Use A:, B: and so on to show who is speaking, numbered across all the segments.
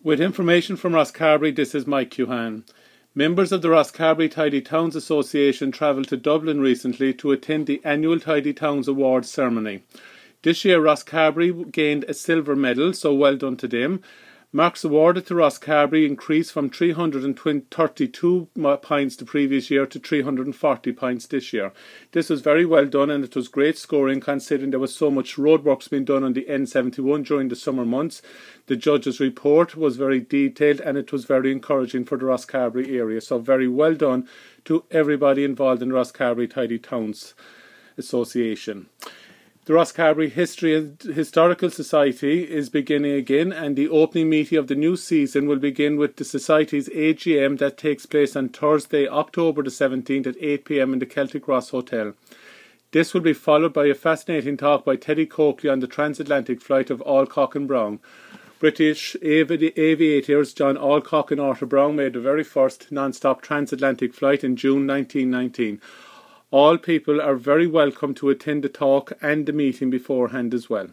A: With information from Rosscarbery, this is Mike Cuhan. Members of the Rosscarbery Tidy Towns Association travelled to Dublin recently to attend the annual Tidy Towns Awards ceremony. This year, Rosscarbery gained a silver medal, so well done to them. Marks awarded to Rosscarbery increased from 332 points the previous year to 340 points this year. This was very well done and it was great scoring considering there was so much roadworks being done on the N71 during the summer months. The judge's report was very detailed and it was very encouraging for the Rosscarbery area. So very well done to everybody involved in Rosscarbery Tidy Towns Association. The Rosscarbery History and Historical Society is beginning again, and the opening meeting of the new season will begin with the Society's AGM that takes place on Thursday, October the 17th at 8 pm in the Celtic Ross Hotel. This will be followed by a fascinating talk by Teddy Coakley on the transatlantic flight of Alcock and Brown. British avi- aviators John Alcock and Arthur Brown made the very first non-stop transatlantic flight in June 1919. All people are very welcome to attend the talk and the meeting beforehand as well.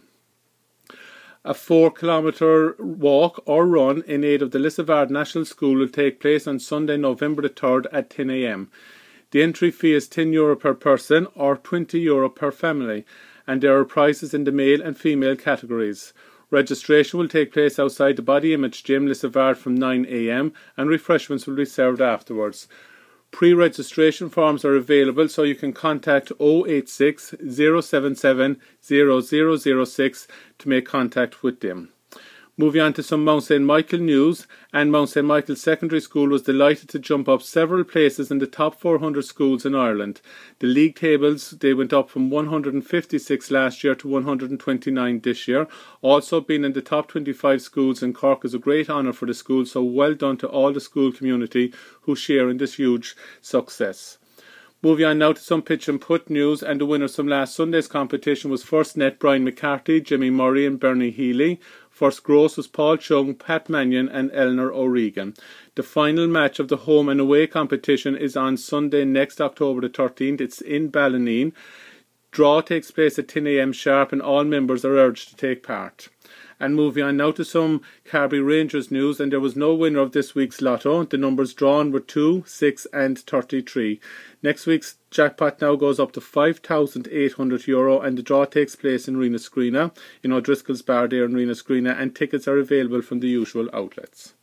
A: A four kilometre walk or run in aid of the Lissavaird National School will take place on Sunday, November the 3rd at 10 am. The entry fee is 10 euro per person or 20 euro per family, and there are prizes in the male and female categories. Registration will take place outside the Body Image Gym, Lissavaird from 9 am, and refreshments will be served afterwards. Pre-registration forms are available so you can contact 086 077 0006 to make contact with them. Moving on to some Mount St. Michael news, and Mount St. Michael Secondary School was delighted to jump up several places in the top 400 schools in Ireland. The league tables, they went up from 156 last year to 129 this year. Also being in the top 25 schools in Cork is a great honour for the school, so well done to all the school community who share in this huge success. Moving on now to some pitch and putt news, and the winners from last Sunday's competition was first net Brian McCarthy, Jimmy Murray, and Bernie Healy. First gross was Paul Chung, Pat Mannion, and Eleanor O'Regan. The final match of the home and away competition is on Sunday next October the 13th. It's in Ballineen. Draw takes place at 10 a.m. sharp, and all members are urged to take part. And moving on now to some Carbery Rangers news, and there was no winner of this week's lotto. Oh, the numbers drawn were 2, 6, and 33. Next week's jackpot now goes up to €5,800 Euro, and the draw takes place in Reenascreena, in O'Driscoll's Bar there in Reenascreena, and tickets are available from the usual outlets.